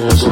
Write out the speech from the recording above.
Jesus.